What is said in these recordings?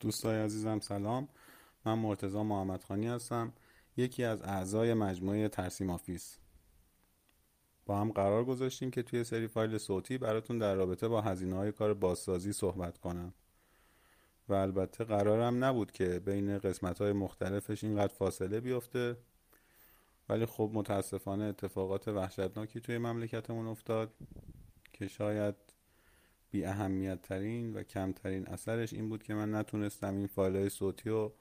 دوستای عزیزم سلام. من مرتضی محمد خانی هستم. یکی از اعضای مجموعه ترسیم Office. با هم قرار گذاشتیم که توی سری فایل صوتی براتون در رابطه با هزینه های کار بازسازی صحبت کنم. و البته قرارم نبود که بین قسمت های مختلفش اینقدر فاصله بیفته. ولی خب متاسفانه اتفاقات وحشتناکی توی مملکتمون افتاد که شاید بی اهمیت ترین و کمترین اثرش این بود که من نتونستم این فایل های صوتی رو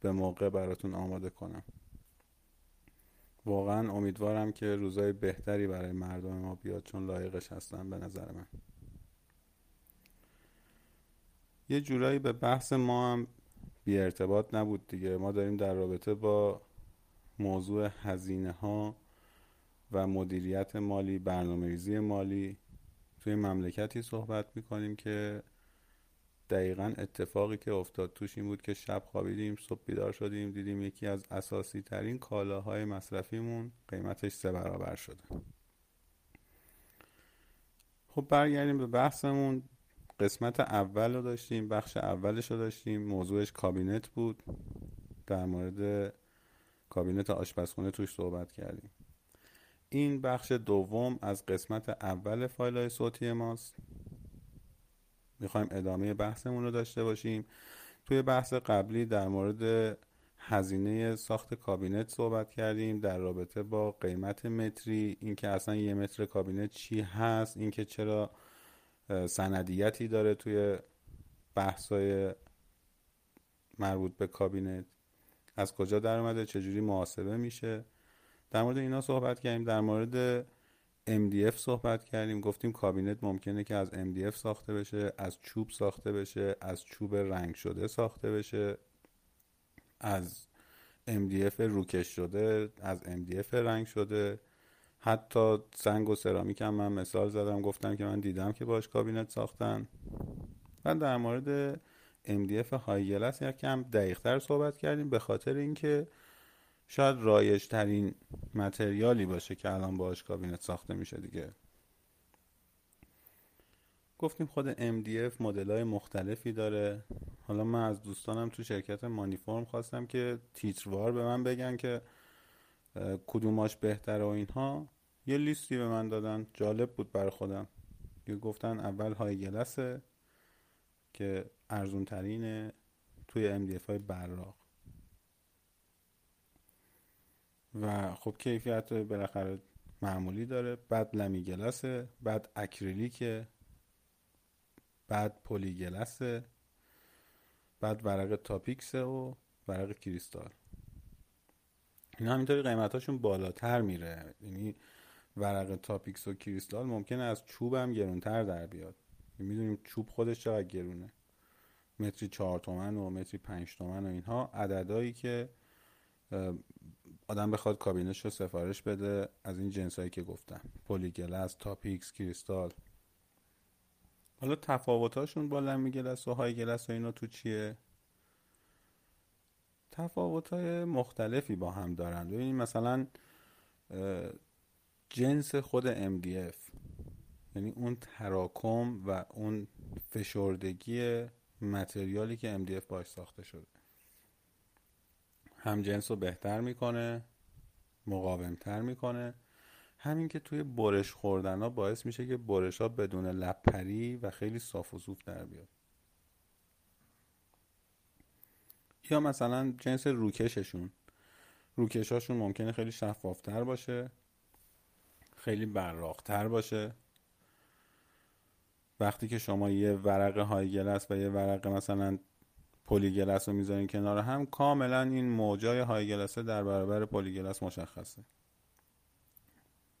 به موقع براتون آماده کنم. واقعا امیدوارم که روزای بهتری برای مردم ما بیاد چون لایقش هستن به نظر من. یه جورایی به بحث ما هم بی ارتباط نبود دیگه. ما داریم در رابطه با موضوع هزینه ها و مدیریت مالی برنامه ریزی مالی توی مملکتی صحبت می‌کنیم که دقیقا اتفاقی که افتاد توش این بود که شب خوابیدیم صبح بیدار شدیم دیدیم یکی از اساسی ترین کالاهای مصرفیمون قیمتش سه برابر شده. خب برگردیم به بحثمون. قسمت اول رو داشتیم بخش اولش رو داشتیم. موضوعش کابینت بود. در مورد کابینت آشپزخونه توش صحبت کردیم. این بخش دوم از قسمت اول فایل های صوتی ماست. می‌خوایم ادامه بحثمون رو داشته باشیم. توی بحث قبلی در مورد هزینه ساخت کابینت صحبت کردیم در رابطه با قیمت متری اینکه اصلا یه متر کابینت چی هست اینکه چرا سندیتی داره توی بحثای مربوط به کابینت. از کجا در اومده چجوری محاسبه میشه. در مورد اینا صحبت کردیم در مورد MDF صحبت کردیم گفتیم کابینت ممکنه که از MDF ساخته بشه از چوب ساخته بشه از چوب رنگ شده ساخته بشه از MDF روکش شده از MDF رنگ شده. حتی سنگ و سرامیک هم من مثال زدم گفتم که من دیدم که باش کابینت ساختن. و در مورد MDF های گلس یکم دقیقتر صحبت کردیم به خاطر اینکه شاید رایج ترین متریالی باشه که الان باهاش کابینت ساخته میشه دیگه. گفتیم خود MDF مدل های مختلفی داره. حالا من از دوستانم تو شرکت مانیفورم خواستم که تیتروار به من بگن که کدوماش بهتره و اینها. یه لیستی به من دادن. جالب بود برای خودم. یه گفتن اول های گلسه که ارزون ترینه توی MDF های براق. و خب کیفیت بالاخره معمولی داره. بعد لمیگلسه بعد اکریلیکه بعد پلیگلسه بعد ورق تاپیکسه و ورق کریستال. اینا همینطوری قیمتاشون بالاتر میره. یعنی ورق تاپیکس و کریستال ممکنه از چوب هم گرونتر در بیاد. می‌دونیم چوب خودش چقدر گرونه. متری چهار تومن و متری پنج تومن و اینها عددهایی که آدم بخواد کابینش رو سفارش بده از این جنس هایی که گفتم. Poly Gloss تاپیکس کریستال. حالا تفاوتاشون با Lami Gloss و high gloss و اینا تو چیه؟ تفاوت های مختلفی با هم دارن. ببینید مثلا جنس خود MDF یعنی اون تراکم و اون فشردگی متریالی که MDF باش ساخته شده. هم جنس رو بهتر می‌کنه مقاومتر می‌کنه. همین که توی برش خوردن ها باعث میشه که برش ها بدون لپری و خیلی صاف و صوف در بیاد. یا مثلا جنس روکششون. روکشاشون ممکنه خیلی شفافتر باشه خیلی براقتر باشه. وقتی که شما یه ورق high gloss و یه ورق مثلا Poly Gloss رو می‌ذارین کنار هم کاملا این موجای high gloss ه در برابر Poly Gloss مشخصه.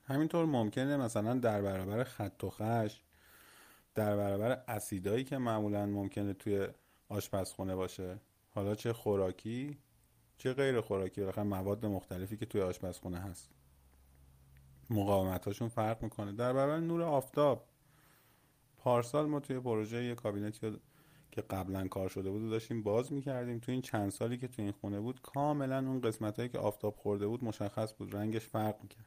همینطور ممکنه مثلا در برابر خط و خش در برابر اسیدایی که معمولا ممکنه توی آشپزخونه باشه. حالا چه خوراکی چه غیر خوراکی بالاخره مواد مختلفی که توی آشپزخونه هست. مقاومتاشون فرق می‌کنه. در برابر نور آفتاب پارسال ما توی پروژه یه کابینتی که قبلا کار شده بود و داشتیم باز می‌کردیم. تو این چند سالی که تو این خونه بود کاملا اون قسمت هایی که آفتاب خورده بود مشخص بود رنگش فرق می‌کرد.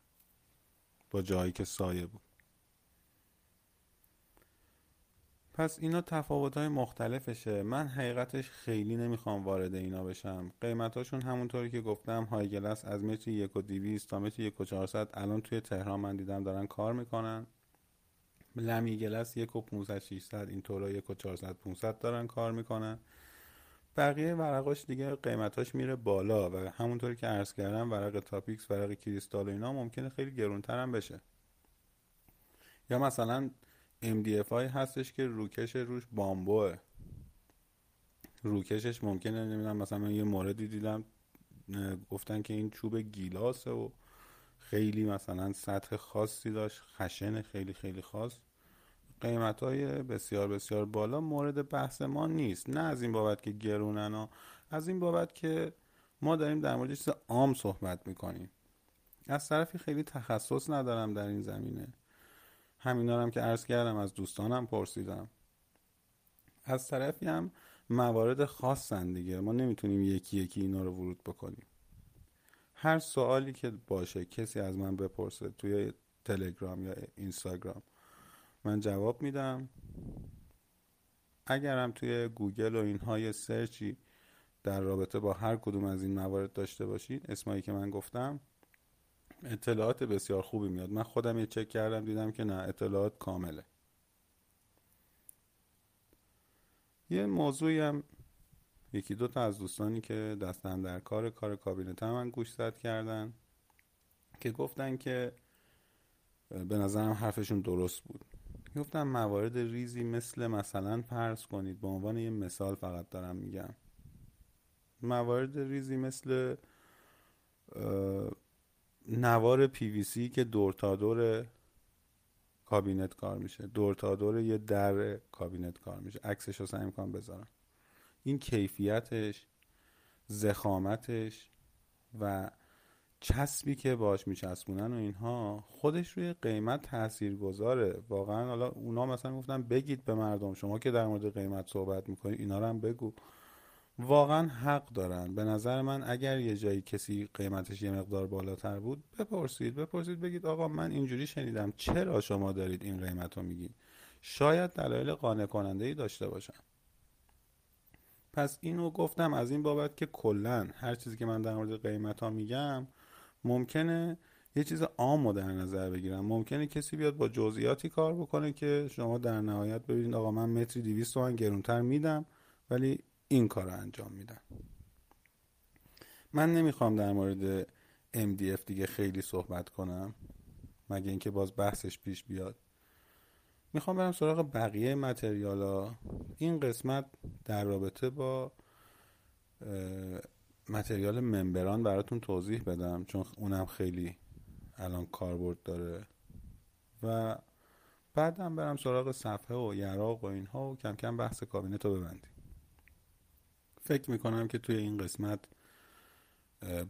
با جایی که سایه بود. پس اینا تفاوت های مختلفشه. من حقیقتش خیلی نمی‌خوام وارد اینا بشم. قیمتاشون همونطوری که گفتم high gloss از متر یک و دیویست تا متر یک و چهارصد. الان توی تهران من دیدم دارن کار می‌کنن. Lami Gloss یک و شیشصد این طورا یک و چهارصد پونصد دارن کار می‌کنن. بقیه ورقاش دیگه قیمتاش میره بالا و همونطوری که عرض کردم ورق تاپیکس ورق کریستال و اینا ممکنه خیلی گرونتر هم بشه. یا مثلا MDF های هستش که روکش روش بامبوه. روکشش ممکنه نمی‌دونم مثلا من یه موردی دیدم گفتن که این چوب گیلاسه و خیلی مثلا سطح خاصی داشت خشن خیلی خیلی خاص. قیمت های بسیار بسیار بالا مورد بحث ما نیست. نه از این بابت که گرونن ها از این بابت که ما داریم در مورد چیز عام صحبت می‌کنیم. از طرفی خیلی تخصص ندارم در این زمینه. همینا هم که عرض کردم از دوستانم پرسیدم. از طرفی هم موارد خاصن دیگه. ما نمی‌تونیم یکی یکی اینا رو ورود بکنیم. هر سوالی که باشه کسی از من بپرسه توی تلگرام یا اینستاگرام من جواب میدم. اگرم توی گوگل و اینها سرچی در رابطه با هر کدوم از این موارد داشته باشید اسمایی که من گفتم اطلاعات بسیار خوبی میاد. من خودم یه چک کردم دیدم که نه اطلاعات کامله. یه موضوعی هم یکی دو تا از دوستانی که دستن در کار کار کابینت هم من گوش زد کردن که گفتن که به نظرم حرفشون درست بود. گفتم موارد ریزی مثل مثلا فرض کنید به عنوان یه مثال فقط دارم میگم. موارد ریزی مثل نوار پی که دور تا دور کابینت کار میشه دور تا دور یه در کابینت کار میشه. عکسش رو سعی می‌کنم بذارم. این کیفیتش ضخامتش و چسبی که باش میچسبونن و اینها خودش روی قیمت تاثیر گذاره واقعا حالا اونا مثلا گفتن بگید به مردم شما که در مورد قیمت صحبت می‌کنید اینا رو هم بگو. واقعا حق دارن. به نظر من اگر یه جایی کسی قیمتش یه مقدار بالاتر بود بپرسید. بپرسید بگید آقا من اینجوری شنیدم چرا شما دارید این قیمت رو میگید شاید دلایل قانع کننده ای داشته باشن. پس اینو گفتم از این بابت که کلا هر چیزی که من در مورد قیمت ها میگم ممکنه یه چیز عام در نظر بگیرم. ممکنه کسی بیاد با جزئیاتی کار بکنه که شما در نهایت ببینید آقا من متری 200 تومن گرونتر میدم ولی این کار رو انجام میدن من نمی‌خوام در مورد MDF دیگه خیلی صحبت کنم مگه اینکه باز بحثش پیش بیاد. می‌خوام برم سراغ بقیه متریالا. این قسمت در رابطه با متریال ممبران براتون توضیح بدم چون اونم خیلی الان کاربرد داره. و بعدم برم سراغ صفحه و یراق و اینها و کم کم بحث کابینت رو ببندیم. فکر می‌کنم که توی این قسمت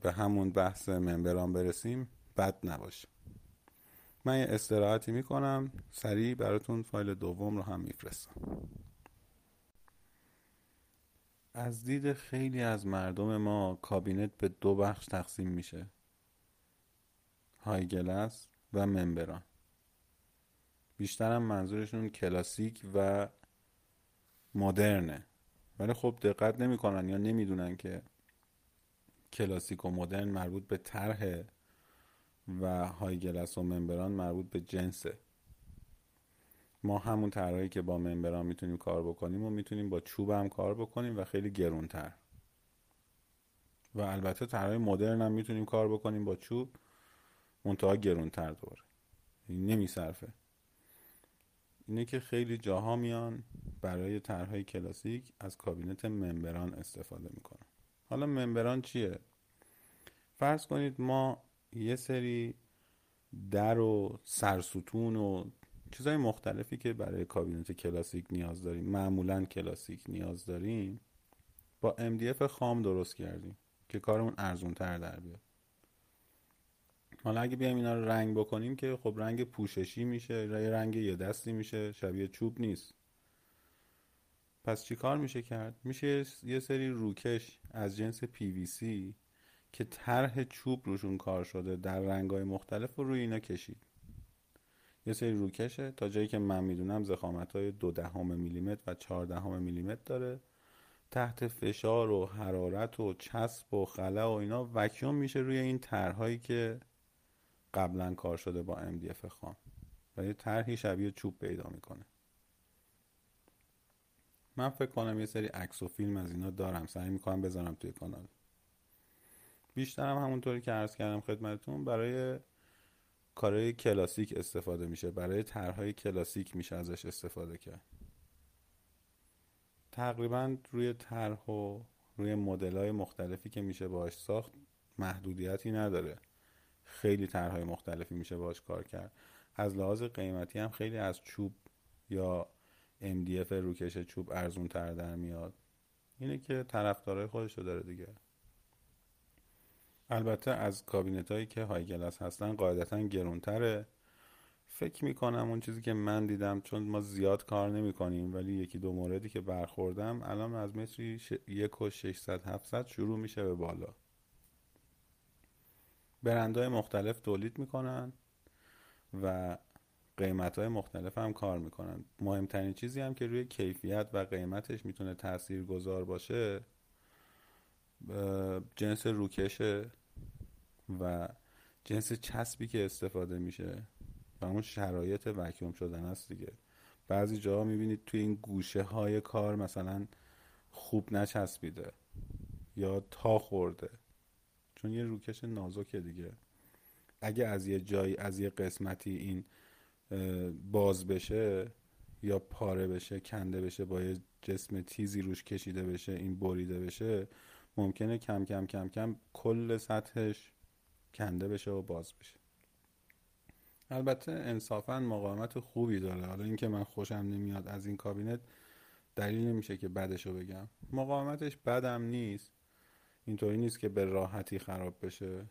به همون بحث ممبران برسیم بد نباشه. من یه استراحتی می‌کنم سریع براتون فایل دوم رو هم میفرستم. از دید خیلی از مردم ما کابینت به دو بخش تقسیم میشه. های گلس و ممبران. بیشترم منظورشون کلاسیک و مدرنه. ولی خب دقت نمی‌کنن یا نمی‌دونن که کلاسیک و مدرن مربوط به طرح و های گلس و ممبران مربوط به جنسه ما همون طرحی که با ممبران می‌تونیم کار بکنیم و می‌تونیم با چوب هم کار بکنیم و خیلی گرونتر. و البته طرحهای مدرن هم می‌تونیم کار بکنیم با چوب منتها گرونتر دوره نمیصرفه. اینه که خیلی جاها میان برای طرحهای کلاسیک از کابینت ممبران استفاده می‌کنن. حالا ممبران چیه؟ فرض کنید ما یه سری در و سرستون و چیزهای مختلفی که برای کابینت کلاسیک نیاز داریم. معمولا کلاسیک نیاز داریم. با MDF خام درست کردیم که کارمون ارزون تر در بیاد. حالا اگه بیایم اینا رو رنگ بکنیم که خب رنگ پوششی میشه رنگ یه دستی میشه شبیه چوب نیست. پس چی کار میشه کرد؟ میشه یه سری روکش از جنس PVC که طرح چوب روشون کار شده در رنگای مختلف رو روی اینا کشید. یه سری روکشه تا جایی که من می‌دونم زخامت های دو دهم میلیمتر و چهار دهم میلیمتر داره. تحت فشار و حرارت و چسب و خلا و اینا وکیوم میشه روی این طرحهایی که قبلا کار شده با MDF خام. و یه طرحی شبیه چوب پیدا می‌کنه. من فکر کنم یه سری عکس و فیلم از اینا دارم. سعی می‌کنم بذارم توی کانال. بیشترم همونطوری که عرض کردم خدمتتون برای کارهای کلاسیک استفاده میشه. برای طرحهای کلاسیک میشه ازش استفاده کرد. تقریبا روی طرح و روی مدل های مختلفی که میشه باش ساخت محدودیتی نداره. خیلی طرحهای مختلفی میشه باش کار کرد. از لحاظ قیمتی هم خیلی از چوب یا MDF روکش چوب ارزون تر در میاد. اینه که طرفدارای خودش رو داره دیگه. البته از کابینت هایی که های گلاس هستن قاعدتا گرونتره. فکر می‌کنم اون چیزی که من دیدم چون ما زیاد کار نمی کنیم ولی یکی دو موردی که برخوردم الان از متری ش... یک و 600 700 شروع میشه به بالا. برندهای مختلف تولید می‌کنن و قیمت های مختلف هم کار می‌کنن. مهمترین چیزی هم که روی کیفیت و قیمتش می‌تونه تأثیر گذار باشه جنس روکشه. و جنس چسبی که استفاده میشه و اون شرایط وکیوم شدن است دیگه. بعضی جاها می‌بینید توی این گوشه های کار مثلا خوب نچسبیده یا تا خورده. چون یه روکش نازکه دیگه. اگه از یه جایی از یه قسمتی این باز بشه یا پاره بشه کنده بشه با یه جسم تیزی روش کشیده بشه این بریده بشه ممکنه کم کم کم کم کل سطحش کنده بشه و باز بشه. البته انصافا مقاومت خوبی داره. حالا اینکه من خوشم نمیاد از این کابینت دلیل نمیشه که بدشو بگم. مقاومتش بدم نیست. اینطوری نیست که به راحتی خراب بشه.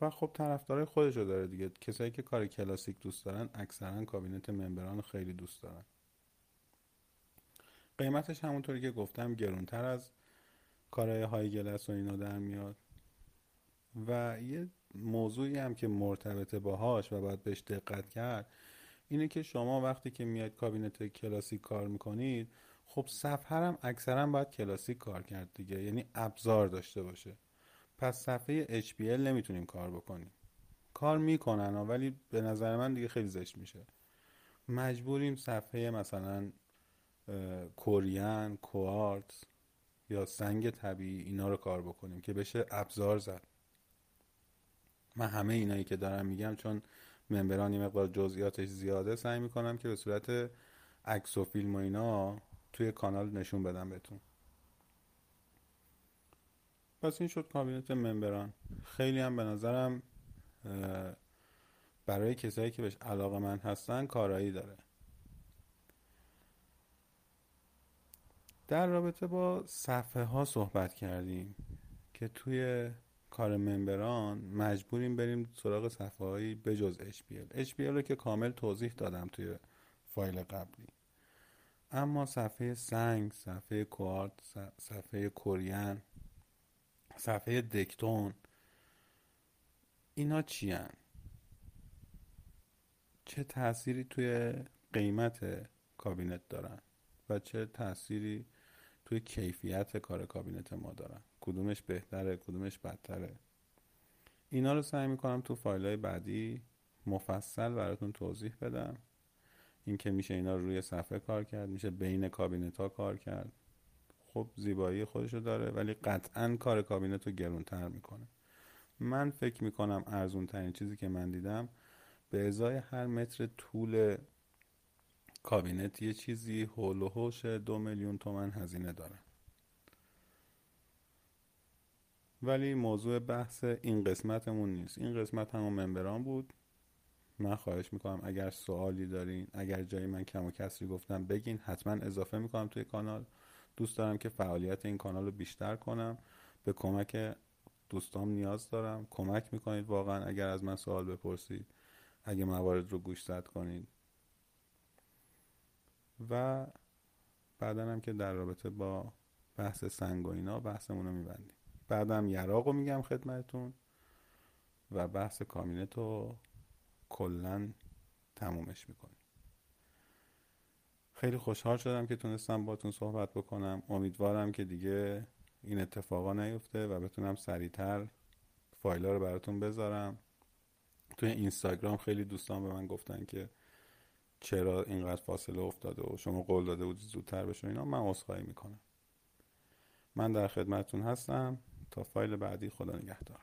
و خب طرفدارای خودشو داره دیگه. کسایی که کار کلاسیک دوست دارن اکثرا کابینت ممبران خیلی دوست دارن. قیمتش همونطوری که گفتم گرونتر از کارهای های گلس و اینا در میاد. و یه موضوعی هم که مرتبطه باهاش و باید بهش دقت کرد اینه که شما وقتی که میاد کابینت کلاسیک کار می‌کنید خب صفحه هم اکثرا باید کلاسیک کار کرد دیگه یعنی ابزار داشته باشه. پس صفحه HPL نمی‌تونیم کار بکنیم. کار می‌کنن ولی به نظر من دیگه خیلی زشت میشه. مجبوریم صفحه مثلا کوریان کوارتز یا سنگ طبیعی اینا رو کار بکنیم که بشه ابزار زد. من همه اینایی که دارم میگم چون ممبران یه مقدار جزئیاتش زیاده سعی می‌کنم که به صورت عکس و فیلم و اینا توی کانال نشون بدم بهتون. پس این شد کابینت ممبران. خیلی هم به نظرم برای کسایی که بهش علاقه من هستن کارایی داره. در رابطه با صفحه ها صحبت کردیم که توی کار ممبران مجبوریم بریم سراغ صفحه هایی بجز HPL HPL رو که کامل توضیح دادم توی فایل قبلی. اما صفحه سنگ صفحه کوارت صفحه کوریان صفحه دکتون اینا چی هن؟ چه تأثیری توی قیمت کابینت دارن و چه تأثیری توی کیفیت کار کابینت ما دارن؟ کدومش بهتره کدومش بدتره. اینا رو سعی می‌کنم تو فایل های بعدی مفصل براتون توضیح بدم. اینکه میشه اینا رو روی صفحه کار کرد میشه بین کابینت ها کار کرد. خب زیبایی خودشو داره ولی قطعا کار کابینت رو گرونتر می‌کنه. من فکر می‌کنم ارزون ترین چیزی که من دیدم به ازای هر متر طول کابینت یه چیزی هول و هوش دو میلیون تومن هزینه داره. ولی موضوع بحث این قسمتمون نیست. این قسمت همون ممبران بود. من خواهش می‌کنم اگر سوالی دارین اگر جایی من کم و کسری گفتم بگین حتما اضافه می‌کنم توی کانال. دوست دارم که فعالیت این کانال رو بیشتر کنم. به کمک دوستام نیاز دارم. کمک می‌کنید واقعا اگر از من سوال بپرسید. اگه موارد رو گوش زد کنید. و بعدا هم که در رابطه با بحث سنگ و اینا بحثمون رو میبندیم. بعدم یراق رو میگم خدمتون و بحث کامینت رو کلا تمومش می‌کنیم. خیلی خوشحال شدم که تونستم باتون صحبت بکنم. امیدوارم که دیگه این اتفاقا نیفته و بتونم سریعتر فایل رو براتون بذارم. توی اینستاگرام خیلی دوستان به من گفتن که چرا اینقدر فاصله افتاده و شما قول داده بودی زودتر بشه اینا. من عذرخواهی می‌کنم. من در خدمتتون هستم. تا فایل بعدی خدا نگهدار.